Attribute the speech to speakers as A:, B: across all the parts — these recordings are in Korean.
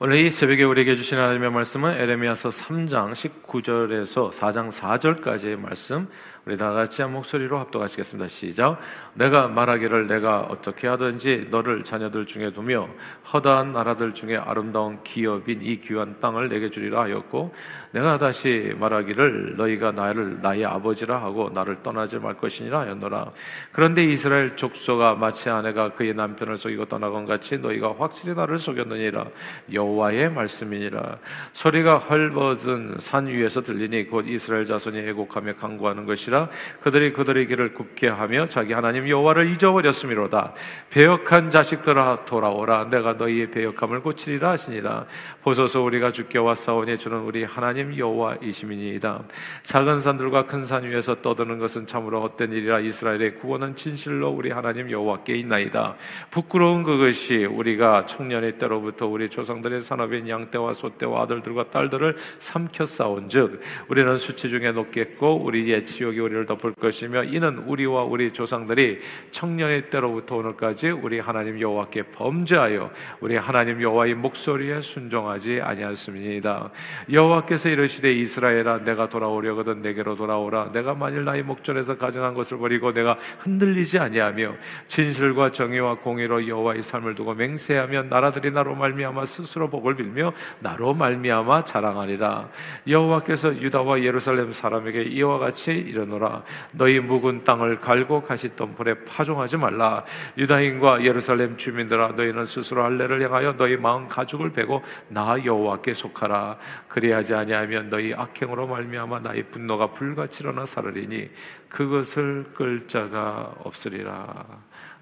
A: 오늘 이 새벽에 우리에게 주신 하나님의 말씀은 에레미야서 3장 19절에서 4장 4절까지의 말씀 우리 다 같이 한 목소리로 합독하시겠습니다. 시작. 내가 말하기를 내가 어떻게 하든지 너를 자녀들 중에 두며 허다한 나라들 중에 아름다운 기업인 이 귀한 땅을 내게 주리라 하였고 내가 다시 말하기를 너희가 나를 나의 아버지라 하고 나를 떠나지 말 것이니라 하였노라. 그런데 이스라엘 족속아 마치 아내가 그의 남편을 속이고 떠나건 같이 너희가 확실히 나를 속였느니라. 여호와의 말씀이니라. 소리가 헐벗은 산 위에서 들리니 곧 이스라엘 자손이 애곡하며 강구하는 것이라. 그들이 그들의 길을 굽게 하며 자기 하나님 여호와를 잊어버렸음이로다. 배역한 자식들아 돌아오라. 내가 너희의 배역함을 고치리라 하시니라. 보소서 우리가 주께 왔사오니 주는 우리 하나님 여호와이시니이다. 작은 산들과 큰 산 위에서 떠드는 것은 참으로 헛된 일이라 이스라엘의 구원은 진실로 우리 하나님 여호와께 있나이다. 부끄러운 그것이 우리가 청년의 때로부터 우리 조상들의 산업인 양떼와 소떼와 아들들과 딸들을 싸운즉 우리는 수치 중에 높겠고 우리의 지옥 이 우리를 덮을 것이며 이는 우리와 우리 조상들이 청년의 때로부터 오늘까지 우리 하나님 여호와께 범죄하여 우리 하나님 여호와의 목소리에 순종하지 아니하였습니다. 여호와께서 이르시되 이스라엘아 내가 돌아오려거든 내게로 돌아오라 내가 만일 나의 목전에서 가져간 것을 버리고 내가 흔들리지 아니하며 진실과 정의와 공의로 여호와의 삶을 두고 맹세하면 나라들이 나로 말미암아 스스로 복을 빌며 나로 말미암아 자랑하리라 여호와께서 유다와 예루살렘 사람에게 이와 같이 이 르노라 너희 묵은 땅을 갈고 가시던 불에 파종하지 말라. 유다인과 예루살렘 주민들아 너희는 스스로 할례를 향하여 너희 마음 가죽을 베고 나 여호와께 속하라. 그리하지 아니하면 너희 악행으로 말미암아 나의 분노가 불같이 일어나 사르리니 그것을 끌 자가 없으리라.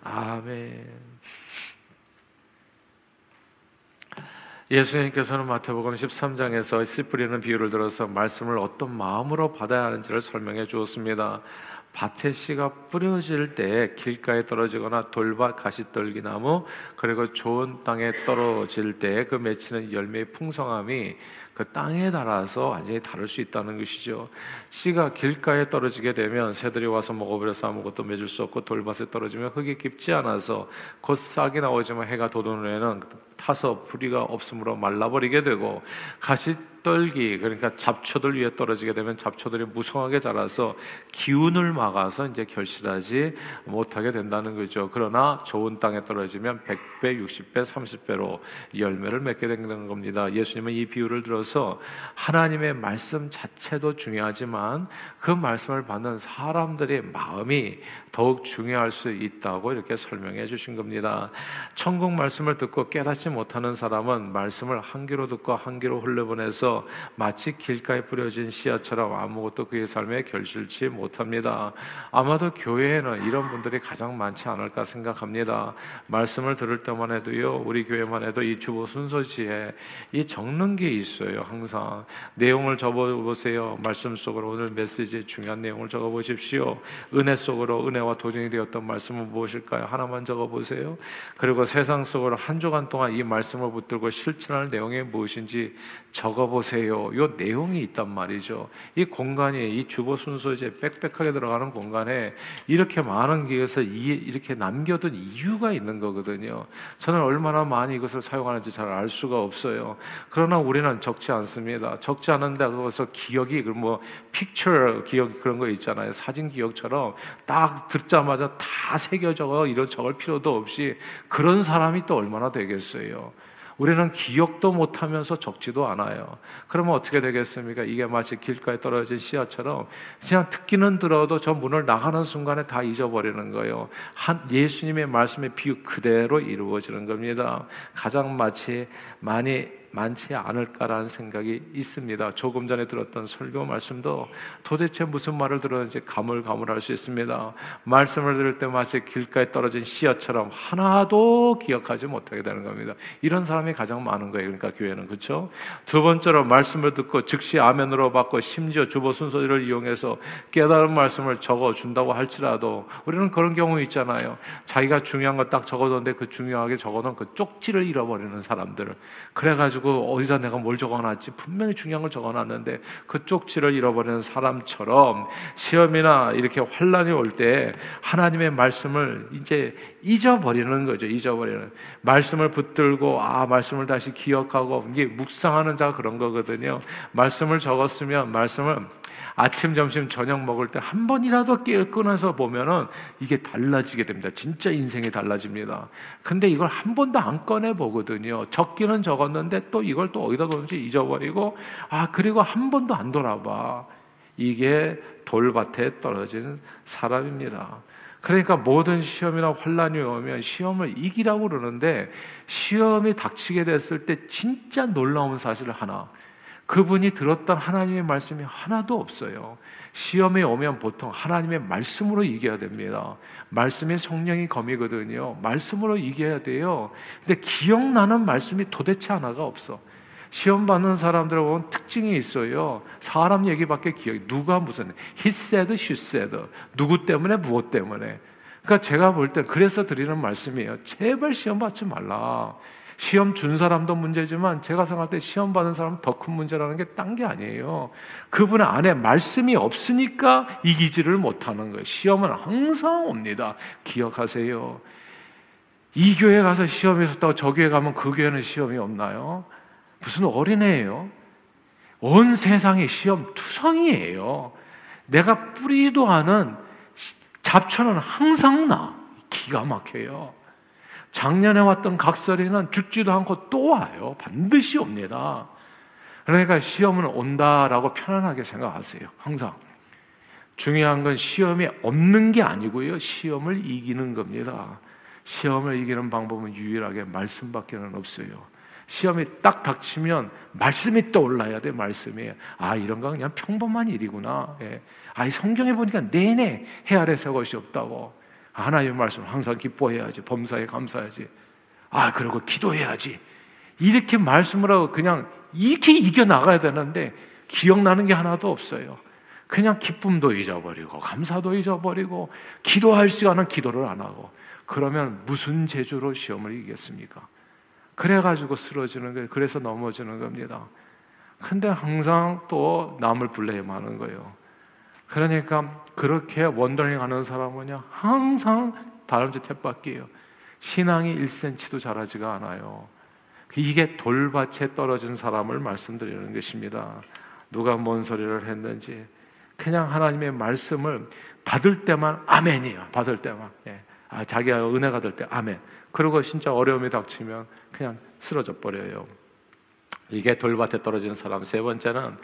A: 아멘. 예수님께서는 마태복음 13장에서 씨 뿌리는 비유를 들어서 말씀을 어떤 마음으로 받아야 하는지를 설명해 주었습니다. 밭에 씨가 뿌려질 때 길가에 떨어지거나 돌밭 가시떨기나무 그리고 좋은 땅에 떨어질 때 그 맺히는 열매의 풍성함이 그 땅에 따라서 완전히 다를 수 있다는 것이죠. 씨가 길가에 떨어지게 되면 새들이 와서 먹어버려서 아무것도 맺을 수 없고 돌밭에 떨어지면 흙이 깊지 않아서 곧 싹이 나오지만 해가 돋은 후에는 타서 뿌리가 없으므로 말라버리게 되고 가시 떨기 그러니까 잡초들 위에 떨어지게 되면 잡초들이 무성하게 자라서 기운을 막아서 이제 결실하지 못하게 된다는 거죠. 그러나 좋은 땅에 떨어지면 100배, 60배, 30배로 열매를 맺게 되는 겁니다. 예수님은 이 비유를 들어서 하나님의 말씀 자체도 중요하지만 그 말씀을 받는 사람들의 마음이 더욱 중요할 수 있다고 이렇게 설명해 주신 겁니다. 천국 말씀을 듣고 깨닫지 못하는 사람은 말씀을 한 귀로 듣고 한 귀로 흘려보내서 마치 길가에 뿌려진 씨앗처럼 아무것도 그의 삶에 결실치 못합니다. 아마도 교회에는 이런 분들이 가장 많지 않을까 생각합니다. 말씀을 들을 때만 해도요, 우리 교회만 해도 이 주보 순서지에 이 적는 게 있어요. 항상 내용을 적어보세요. 말씀 속으로 오늘 메시지의 중요한 내용을 적어보십시오. 은혜 속으로 은혜와 도전이 되었던 말씀은 무엇일까요? 하나만 적어보세요. 그리고 세상 속으로 한 주간 동안 이 말씀을 붙들고 실천할 내용이 무엇인지 적어보세요. 보세요. 요 내용이 있단 말이죠. 이 공간이 이 주보 순서제 빽빽하게 들어가는 공간에 이렇게 많은 것을 이렇게 남겨둔 이유가 있는 거거든요. 저는 얼마나 많이 이것을 사용하는지 잘 알 수가 없어요. 그러나 우리는 적지 않습니다. 적지 않은데 그것서 기억이 뭐 픽처 기억 그런 거 있잖아요. 사진 기억처럼 딱 듣자마자 다 새겨 적어 이런 적을 필요도 없이 그런 사람이 또 얼마나 되겠어요. 우리는 기억도 못하면서 적지도 않아요. 그러면 어떻게 되겠습니까? 이게 마치 길가에 떨어진 씨앗처럼 그냥 듣기는 들어도 저 문을 나가는 순간에 다 잊어버리는 거예요. 한 예수님의 말씀의 비유 그대로 이루어지는 겁니다. 가장 마치 많이 많지 않을까라는 생각이 있습니다. 조금 전에 들었던 설교 말씀도 도대체 무슨 말을 들었는지 가물가물할 수 있습니다. 말씀을 들을 때 마치 길가에 떨어진 씨앗처럼 하나도 기억하지 못하게 되는 겁니다. 이런 사람이 가장 많은 거예요. 그러니까 교회는 그렇죠. 두 번째로 말씀을 듣고 즉시 아멘으로 받고 심지어 주보 순서를 이용해서 깨달은 말씀을 적어 준다고 할지라도 우리는 그런 경우 있잖아요. 자기가 중요한 거 딱 적어뒀는데 그 중요하게 적어놓은 그 쪽지를 잃어버리는 사람들. 그래가지고 가지고 어디다 내가 뭘 적어놨지 분명히 중요한 걸 적어놨는데 그 쪽지를 잃어버리는 사람처럼 시험이나 이렇게 환란이 올 때 하나님의 말씀을 이제 잊어버리는 거죠. 잊어버리는 말씀을 붙들고 아 말씀을 다시 기억하고 이게 묵상하는 자가 그런 거거든요. 말씀을 적었으면 말씀을 아침, 점심, 저녁 먹을 때 한 번이라도 끊어서 보면은 이게 달라지게 됩니다. 진짜 인생이 달라집니다. 근데 이걸 한 번도 안 꺼내 보거든요. 적기는 적었는데 또 이걸 또 어디다 뒀는지 잊어버리고 아 그리고 한 번도 안 돌아봐. 이게 돌밭에 떨어진 사람입니다. 그러니까 모든 시험이나 환란이 오면 시험을 이기라고 그러는데 시험이 닥치게 됐을 때 진짜 놀라운 사실 하나 그분이 들었던 하나님의 말씀이 하나도 없어요. 시험에 오면 보통 하나님의 말씀으로 이겨야 됩니다. 말씀의 성령이 검이거든요. 말씀으로 이겨야 돼요. 근데 기억나는 말씀이 도대체 하나가 없어. 시험 받는 사람들 보면 특징이 있어요. 사람 얘기밖에 기억이 누가 무슨 he said, she said 누구 때문에 무엇 때문에. 그러니까 제가 볼 때 그래서 드리는 말씀이에요. 제발 시험 받지 말라. 시험 준 사람도 문제지만 제가 생각할 때 시험 받는 사람은 더 큰 문제라는 게 딴 게 아니에요. 그분 안에 말씀이 없으니까 이기지를 못하는 거예요. 시험은 항상 옵니다. 기억하세요. 이 교회 가서 시험이 있었다고 저 교회 가면 그 교회는 시험이 없나요? 무슨 어린애예요? 온 세상의 시험 투성이에요. 내가 뿌리도 않은 잡초는 항상 나. 기가 막혀요. 작년에 왔던 각설이는 죽지도 않고 또 와요. 반드시 옵니다. 그러니까 시험은 온다라고 편안하게 생각하세요. 항상. 중요한 건 시험이 없는 게 아니고요. 시험을 이기는 겁니다. 시험을 이기는 방법은 유일하게 말씀밖에는 없어요. 시험이 딱 닥치면 말씀이 떠올라야 돼, 말씀이. 아, 이런 건 그냥 평범한 일이구나. 예. 아, 성경에 보니까 내내 해 아래 새 것이 없다고. 하나님의 말씀을 항상 기뻐해야지. 범사에 감사해야지. 아, 그리고 기도해야지. 이렇게 말씀을 하고 그냥 이렇게 이겨나가야 되는데 기억나는 게 하나도 없어요. 그냥 기쁨도 잊어버리고 감사도 잊어버리고 기도할 시간은 기도를 안 하고 그러면 무슨 재주로 시험을 이기겠습니까? 그래가지고 쓰러지는 거예요. 그래서 넘어지는 겁니다. 근데 항상 또 남을 블레임하는 거예요. 그러니까 그렇게 원더링 하는 사람은요, 항상 다람쥐 탭밖이에요. 신앙이 1cm도 자라지가 않아요. 이게 돌밭에 떨어진 사람을 말씀드리는 것입니다. 누가 뭔 소리를 했는지 그냥 하나님의 말씀을 받을 때만 아멘이에요. 받을 때만. 예. 아, 자기가 은혜가 될 때 아멘. 그리고 진짜 어려움이 닥치면 그냥 쓰러져 버려요. 이게 돌밭에 떨어진 사람. 세 번째는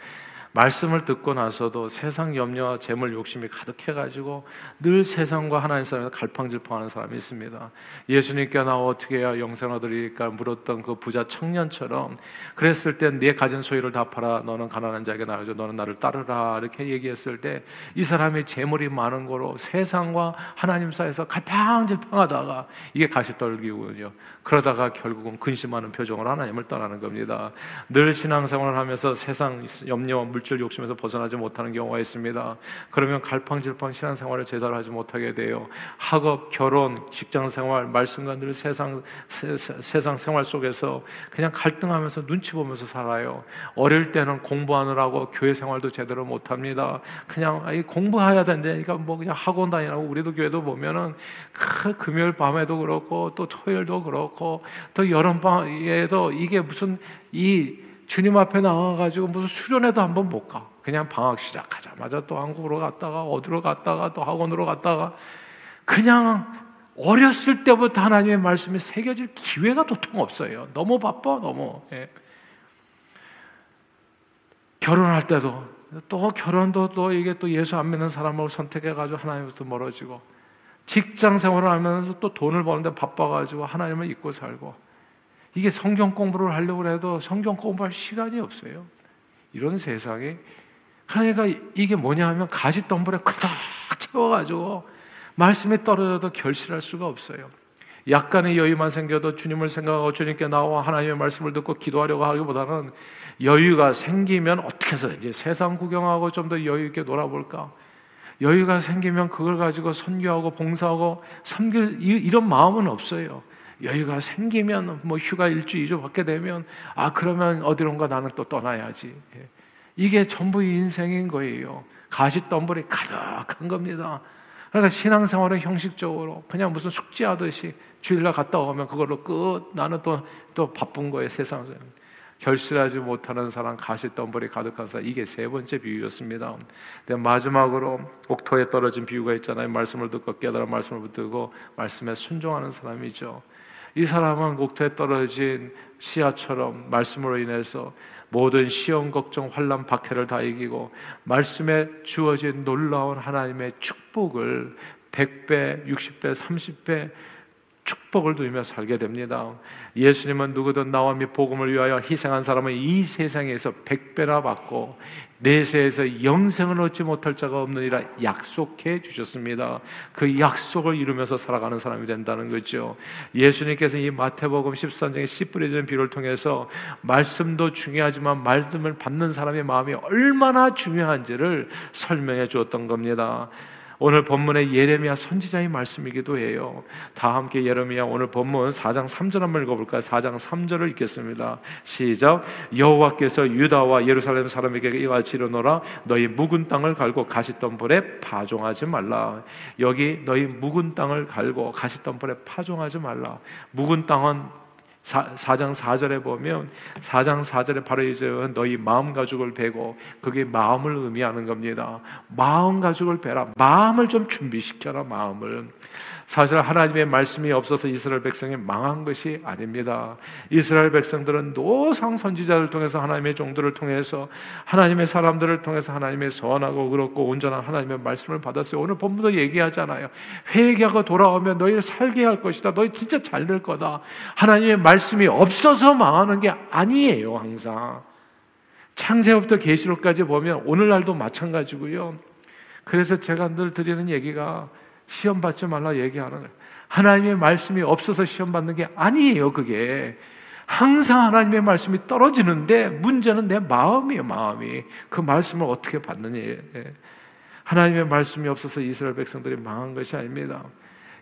A: 말씀을 듣고 나서도 세상 염려와 재물 욕심이 가득해가지고 늘 세상과 하나님 사람에서 갈팡질팡하는 사람이 있습니다. 예수님께 나 어떻게 해야 영생 얻으리까 물었던 그 부자 청년처럼 그랬을 때네 가진 소유를 다 팔아 너는 가난한 자에게 나가줘 너는 나를 따르라 이렇게 얘기했을 때 이 사람이 재물이 많은 거로 세상과 하나님 사이에서 갈팡질팡하다가 이게 가시떨기군요. 그러다가 결국은 근심하는 표정으로 하나님을 떠나는 겁니다. 늘 신앙생활을 하면서 세상 염려와 물질 욕심에서 벗어나지 못하는 경우가 있습니다. 그러면 갈팡질팡 신앙생활을 제대로 하지 못하게 돼요. 학업, 결혼, 직장생활, 말씀과 늘 세상 세, 세 상 생활 속에서 그냥 갈등하면서 눈치 보면서 살아요. 어릴 때는 공부하느라고 교회 생활도 제대로 못합니다. 그냥 공부해야 된다니까 뭐 그냥 학원 다니라고 우리도 교회도 보면은 그 금요일 밤에도 그렇고 또 토요일도 그렇고 또 여름방에도 이게 무슨 이 주님 앞에 나와가지고 무슨 수련회도 한번 못 가. 그냥 방학 시작하자마자 또 한국으로 갔다가 어디로 갔다가 또 학원으로 갔다가 그냥 어렸을 때부터 하나님의 말씀이 새겨질 기회가 도통 없어요. 너무 바빠, 너무. 예. 결혼할 때도 또 결혼도 또 이게 또 예수 안 믿는 사람을 선택해가지고 하나님부터 멀어지고 직장 생활을 하면서 또 돈을 버는데 바빠가지고 하나님을 잊고 살고 이게 성경 공부를 하려고 해도 성경 공부할 시간이 없어요. 이런 세상에 그러니까 이게 뭐냐 하면 가시덤불에 크다 채워가지고 말씀에 떨어져도 결실할 수가 없어요. 약간의 여유만 생겨도 주님을 생각하고 주님께 나와 하나님의 말씀을 듣고 기도하려고 하기보다는 여유가 생기면 어떻게 해서 이제 세상 구경하고 좀 더 여유 있게 놀아볼까? 여유가 생기면 그걸 가지고 선교하고 봉사하고 섬길 이런 마음은 없어요. 여유가 생기면 뭐 휴가 일주 이주 받게 되면 아 그러면 어디론가 나는 또 떠나야지. 예. 이게 전부 인생인 거예요. 가시덤불이 가득한 겁니다. 그러니까 신앙생활은 형식적으로 그냥 무슨 숙제하듯이 주일날 갔다 오면 그걸로 끝. 나는 또 또 바쁜 거예요 세상에서. 결실하지 못하는 사람, 가시덤불이 가득한 사람 이게 세 번째 비유였습니다. 근데 마지막으로 옥토에 떨어진 비유가 있잖아요. 말씀을 듣고 깨달아 말씀을 붙들고 말씀에 순종하는 사람이죠. 이 사람은 옥토에 떨어진 씨앗처럼 말씀으로 인해서 모든 시험, 걱정, 환란, 박해를 다 이기고 말씀에 주어진 놀라운 하나님의 축복을 100배, 60배, 30배 축복을 누리며 살게 됩니다. 예수님은 누구든 나와 및 복음을 위하여 희생한 사람은 이 세상에서 백배나 받고 내세에서 영생을 얻지 못할 자가 없느니라 약속해 주셨습니다. 그 약속을 이루면서 살아가는 사람이 된다는 거죠. 예수님께서 이 마태복음 13장의 씨 뿌려지는 비를 통해서 말씀도 중요하지만 말씀을 받는 사람의 마음이 얼마나 중요한지를 설명해 주었던 겁니다. 오늘 본문의 예레미야 선지자의 말씀이기도 해요. 다 함께 예레미야 오늘 본문 4장 3절 한번 읽어볼까요? 4장 3절을 읽겠습니다. 시작. 여호와께서 유다와 예루살렘 사람에게 이와 같이 이르노라 너희 묵은 땅을 갈고 가시덤불에 파종하지 말라. 여기 너희 묵은 땅을 갈고 가시덤불에 파종하지 말라. 묵은 땅은 4, 장 4절에 보면 4장 4절에 바로 이제 너희 마음 가죽을 베고 그게 마음을 의미하는 겁니다. 마음 가죽을 베라. 마음을 좀 준비시켜라 마음을. 사실 하나님의 말씀이 없어서 이스라엘 백성이 망한 것이 아닙니다. 이스라엘 백성들은 노상 선지자를 통해서 하나님의 종들을 통해서 하나님의 사람들을 통해서 하나님의 선하고 그렇고 온전한 하나님의 말씀을 받았어요. 오늘 본문도 얘기하잖아요. 회개하고 돌아오면 너희를 살게 할 것이다. 너희 진짜 잘 될 거다. 하나님의 말씀이 없어서 망하는 게 아니에요. 항상 창세부터 계시록까지 보면 오늘날도 마찬가지고요. 그래서 제가 늘 드리는 얘기가 시험 받지 말라 얘기하는 거예요. 하나님의 말씀이 없어서 시험 받는 게 아니에요, 그게. 항상 하나님의 말씀이 떨어지는데 문제는 내 마음이에요, 마음이. 그 말씀을 어떻게 받느냐. 하나님의 말씀이 없어서 이스라엘 백성들이 망한 것이 아닙니다.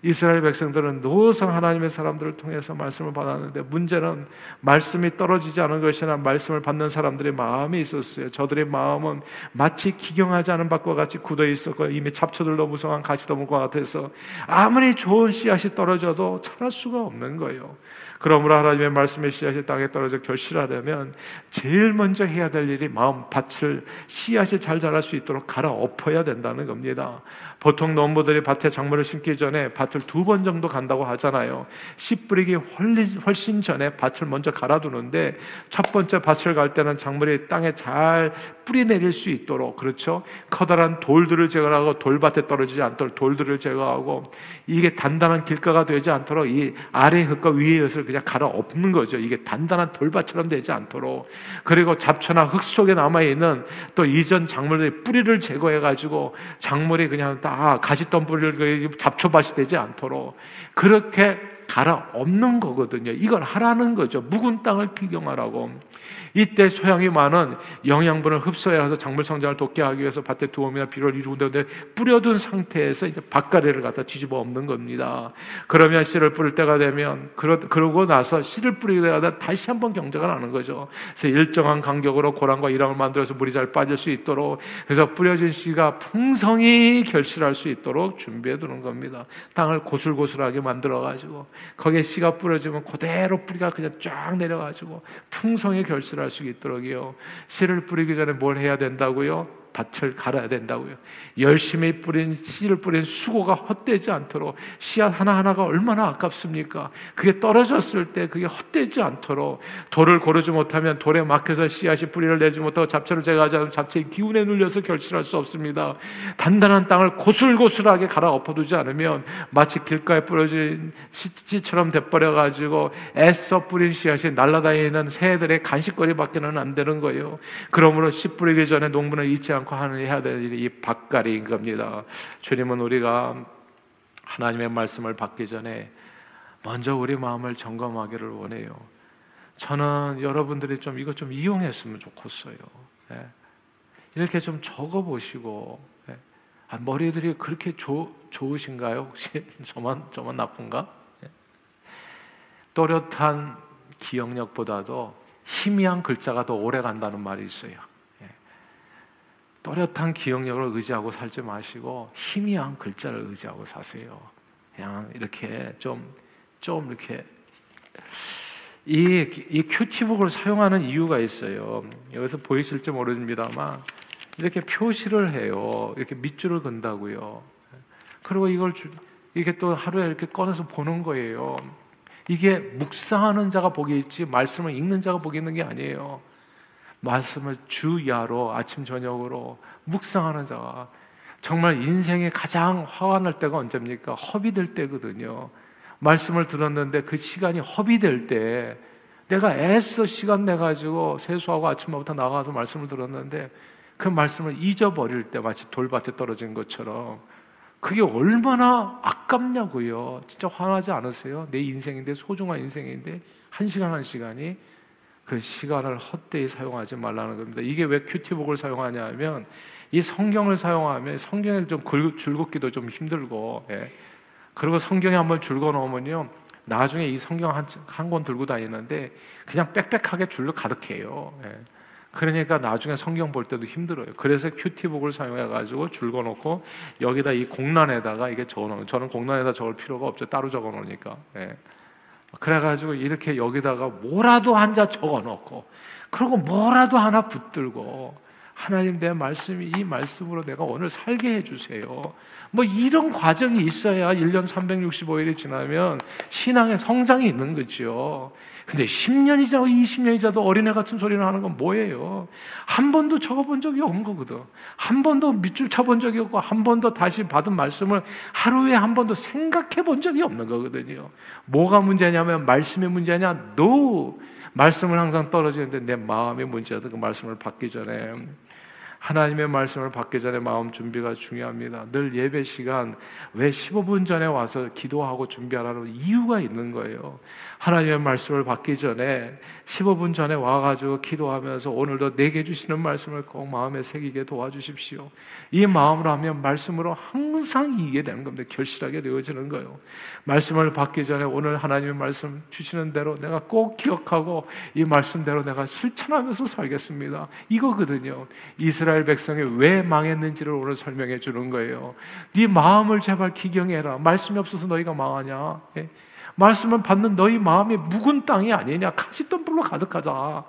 A: 이스라엘 백성들은 노상 하나님의 사람들을 통해서 말씀을 받았는데 문제는 말씀이 떨어지지 않은 것이나 말씀을 받는 사람들의 마음이 있었어요. 저들의 마음은 마치 기경하지 않은 밭과 같이 굳어 있었고 이미 잡초들도 무성한 가시덤과 같아서 아무리 좋은 씨앗이 떨어져도 자랄 수가 없는 거예요. 그러므로 하나님의 말씀의 씨앗이 땅에 떨어져 결실하려면 제일 먼저 해야 될 일이 마음 밭을 씨앗이 잘 자랄 수 있도록 갈아 엎어야 된다는 겁니다. 보통 농부들이 밭에 작물을 심기 전에 밭을 두 번 정도 간다고 하잖아요. 씨 뿌리기 훨씬 전에 밭을 먼저 갈아두는데 첫 번째 밭을 갈 때는 작물이 땅에 잘 뿌리 내릴 수 있도록 그렇죠. 커다란 돌들을 제거하고 돌밭에 떨어지지 않도록 돌들을 제거하고 이게 단단한 길가가 되지 않도록 이 아래 흙과 위의 흙을 그냥 갈아 엎는 거죠. 이게 단단한 돌밭처럼 되지 않도록 그리고 잡초나 흙 속에 남아 있는 또 이전 작물의 뿌리를 제거해 가지고 작물이 그냥 딱 아, 가시덤불을 잡초밭이 되지 않도록 그렇게 갈아 없는 거거든요. 이걸 하라는 거죠. 묵은 땅을 비경하라고. 이때 소양이 많은 영양분을 흡수해야 해서 작물 성장을 돕게 하기 위해서 밭에 두음이나 비료를 이루는데 뿌려둔 상태에서 이제 밭가래를 갖다 뒤집어 엎는 겁니다. 그러면 씨를 뿌릴 때가 되면 그러, 그러고 나서 씨를 뿌리게 되다 다시 한번 경작을 하는 거죠. 그래서 일정한 간격으로 고랑과 이랑을 만들어서 물이 잘 빠질 수 있도록 그래서 뿌려진 씨가 풍성히 결실할 수 있도록 준비해 두는 겁니다. 땅을 고슬고슬하게 만들어 가지고 거기에 씨가 뿌려지면 그대로 뿌리가 그냥 쫙 내려 가지고 풍성히 결 실할 씨를 할수 있도록요. 씨를 뿌리기 전에 뭘 해야 된다고요? 밭을 갈아야 된다고요. 열심히 뿌린 씨를 뿌린 수고가 헛되지 않도록 씨앗 하나하나가 얼마나 아깝습니까? 그게 떨어졌을 때 그게 헛되지 않도록 돌을 고르지 못하면 돌에 막혀서 씨앗이 뿌리를 내지 못하고 잡초를 제거하지 않으면 잡초의 기운에 눌려서 결실할 수 없습니다. 단단한 땅을 고슬고슬하게 갈아 엎어두지 않으면 마치 길가에 뿌려진 씨처럼 돼버려 가지고 애써 뿌린 씨앗이 날아다니는 새들의 간식거리밖에는 안 되는 거예요. 그러므로 씨 뿌리기 전에 농부는 잊지 않고 하는 해야 될 일이 이 밭갈이인 겁니다. 주님은 우리가 하나님의 말씀을 받기 전에 먼저 우리 마음을 점검하기를 원해요. 저는 여러분들이 좀 이것 좀 이용했으면 좋겠어요. 네. 이렇게 좀 적어 보시고 네. 아, 머리들이 그렇게 조, 좋으신가요? 혹시 저만 저만 나쁜가? 네. 또렷한 기억력보다도 희미한 글자가 더 오래 간다는 말이 있어요. 예. 또렷한 기억력을 의지하고 살지 마시고 희미한 글자를 의지하고 사세요. 그냥 이렇게 좀, 좀 이렇게 이, 이 큐티북을 사용하는 이유가 있어요. 여기서 보이실지 모릅니다만 이렇게 표시를 해요. 이렇게 밑줄을 건다고요. 그리고 이걸 주, 이게 또 하루에 이렇게 꺼내서 보는 거예요. 이게 묵상하는 자가 복이 있지 말씀을 읽는 자가 복이 있는 게 아니에요. 말씀을 주야로 아침 저녁으로 묵상하는 자가 정말 인생에 가장 화가 날 때가 언제입니까? 허비 될 때거든요. 말씀을 들었는데 그 시간이 허비 될 때 내가 애써 시간 내 가지고 세수하고 아침부터 나가서 말씀을 들었는데 그 말씀을 잊어버릴 때 마치 돌밭에 떨어진 것처럼 그게 얼마나 아깝냐고요. 진짜 화나지 않으세요? 내 인생인데 소중한 인생인데 한 시간 한 시간이 그 시간을 헛되이 사용하지 말라는 겁니다. 이게 왜 큐티북을 사용하냐면 이 성경을 사용하면 성경을 좀 줄긋기도 좀 힘들고 예. 그리고 성경에 한번 줄거 놓으면요 나중에 이 성경 한권 들고 다니는데 그냥 빽빽하게 줄로 가득해요. 예. 그러니까 나중에 성경 볼 때도 힘들어요. 그래서 큐티북을 사용해 가지고 줄거 놓고 여기다 이 공란에다가 이게 적어 놓은 저는 공란에다 적을 필요가 없죠. 따로 적어 놓으니까. 예. 그래 가지고 이렇게 여기다가 뭐라도 한 자 적어 놓고 그리고 뭐라도 하나 붙들고 하나님 내 말씀이 이 말씀으로 내가 오늘 살게 해 주세요. 뭐 이런 과정이 있어야 1년 365일이 지나면 신앙의 성장이 있는 거죠. 근데 10년이 지나고 20년이 지나도 어린애 같은 소리를 하는 건 뭐예요? 한 번도 적어본 적이 없는 거거든. 한 번도 밑줄 쳐본 적이 없고, 한 번도 다시 받은 말씀을 하루에 한 번도 생각해 본 적이 없는 거거든요. 뭐가 문제냐면, 말씀의 문제냐? No! 말씀을 항상 떨어지는데 내 마음의 문제다. 그 말씀을 받기 전에. 하나님의 말씀을 받기 전에 마음 준비가 중요합니다. 늘 예배 시간 왜 15분 전에 와서 기도하고 준비하라는 이유가 있는 거예요. 하나님의 말씀을 받기 전에 15분 전에 와가지고 기도하면서 오늘도 내게 주시는 말씀을 꼭 마음에 새기게 도와주십시오. 이 마음으로 하면 말씀으로 항상 이기게 되는 겁니다. 결실하게 되어지는 거예요. 말씀을 받기 전에 오늘 하나님의 말씀 주시는 대로 내가 꼭 기억하고 이 말씀대로 내가 실천하면서 살겠습니다. 이거거든요. 이스라엘 백성이 왜 망했는지를 오늘 설명해 주는 거예요. 네 마음을 제발 기경해라. 말씀이 없어서 너희가 망하냐? 예? 말씀을 받는 너희 마음이 묵은 땅이 아니냐? 가시덤불로 가득하다.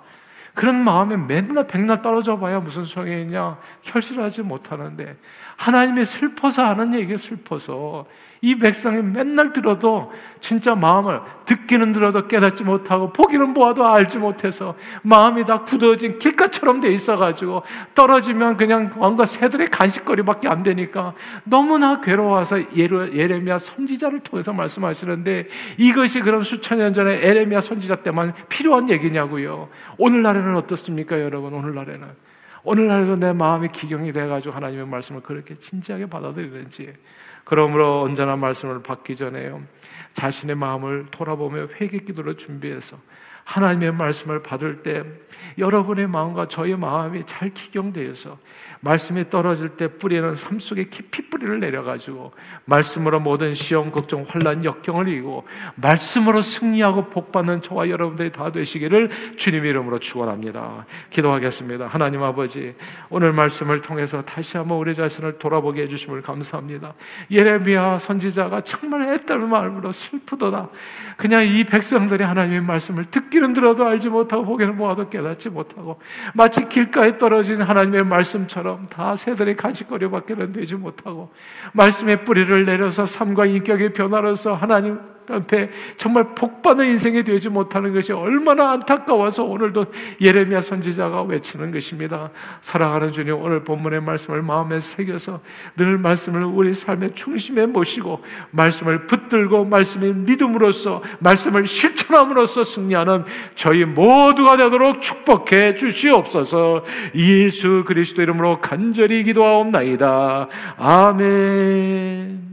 A: 그런 마음에 맨날 백날 떨어져 봐야 무슨 소용이 있냐? 결실하지 못하는데 하나님의 슬퍼서 하는 얘기 슬퍼서 이 백성이 맨날 들어도 진짜 마음을 듣기는 들어도 깨닫지 못하고 보기는 보아도 알지 못해서 마음이 다 굳어진 길가처럼 돼 있어가지고 떨어지면 그냥 뭔가 새들의 간식거리밖에 안 되니까 너무나 괴로워서 예레미야 선지자를 통해서 말씀하시는데 이것이 그럼 수천 년 전에 에레미야 선지자 때만 필요한 얘기냐고요. 오늘날에는 어떻습니까, 여러분? 오늘날에는 오늘날에도 내 마음이 기경이 돼가지고 하나님의 말씀을 그렇게 진지하게 받아들이는지 그러므로 언제나 말씀을 받기 전에요. 자신의 마음을 돌아보며 회개 기도를 준비해서 하나님의 말씀을 받을 때 여러분의 마음과 저의 마음이 잘 기경되어서 말씀이 떨어질 때 뿌리는 삶 속에 깊이 뿌리를 내려가지고 말씀으로 모든 시험, 걱정, 환란, 역경을 이기고 말씀으로 승리하고 복받는 저와 여러분들이 다 되시기를 주님 이름으로 축원합니다. 기도하겠습니다. 하나님 아버지 오늘 말씀을 통해서 다시 한번 우리 자신을 돌아보게 해주심을 감사합니다. 예레미야 선지자가 정말 애떨 마음으로 슬프도다. 그냥 이 백성들이 하나님의 말씀을 듣기는 들어도 알지 못하고 보기는 보아도 깨닫지 못하고 마치 길가에 떨어진 하나님의 말씀처럼 것처럼 다 새들의 간식거리밖에는 되지 못하고 말씀의 뿌리를 내려서 삶과 인격의 변화로서 하나님 앞에 정말 복받는 인생이 되지 못하는 것이 얼마나 안타까워서 오늘도 예레미야 선지자가 외치는 것입니다. 사랑하는 주님 오늘 본문의 말씀을 마음에 새겨서 늘 말씀을 우리 삶의 중심에 모시고 말씀을 붙들고 말씀의 믿음으로써 말씀을 실천함으로써 승리하는 저희 모두가 되도록 축복해 주시옵소서 예수 그리스도 이름으로 간절히 기도하옵나이다. 아멘.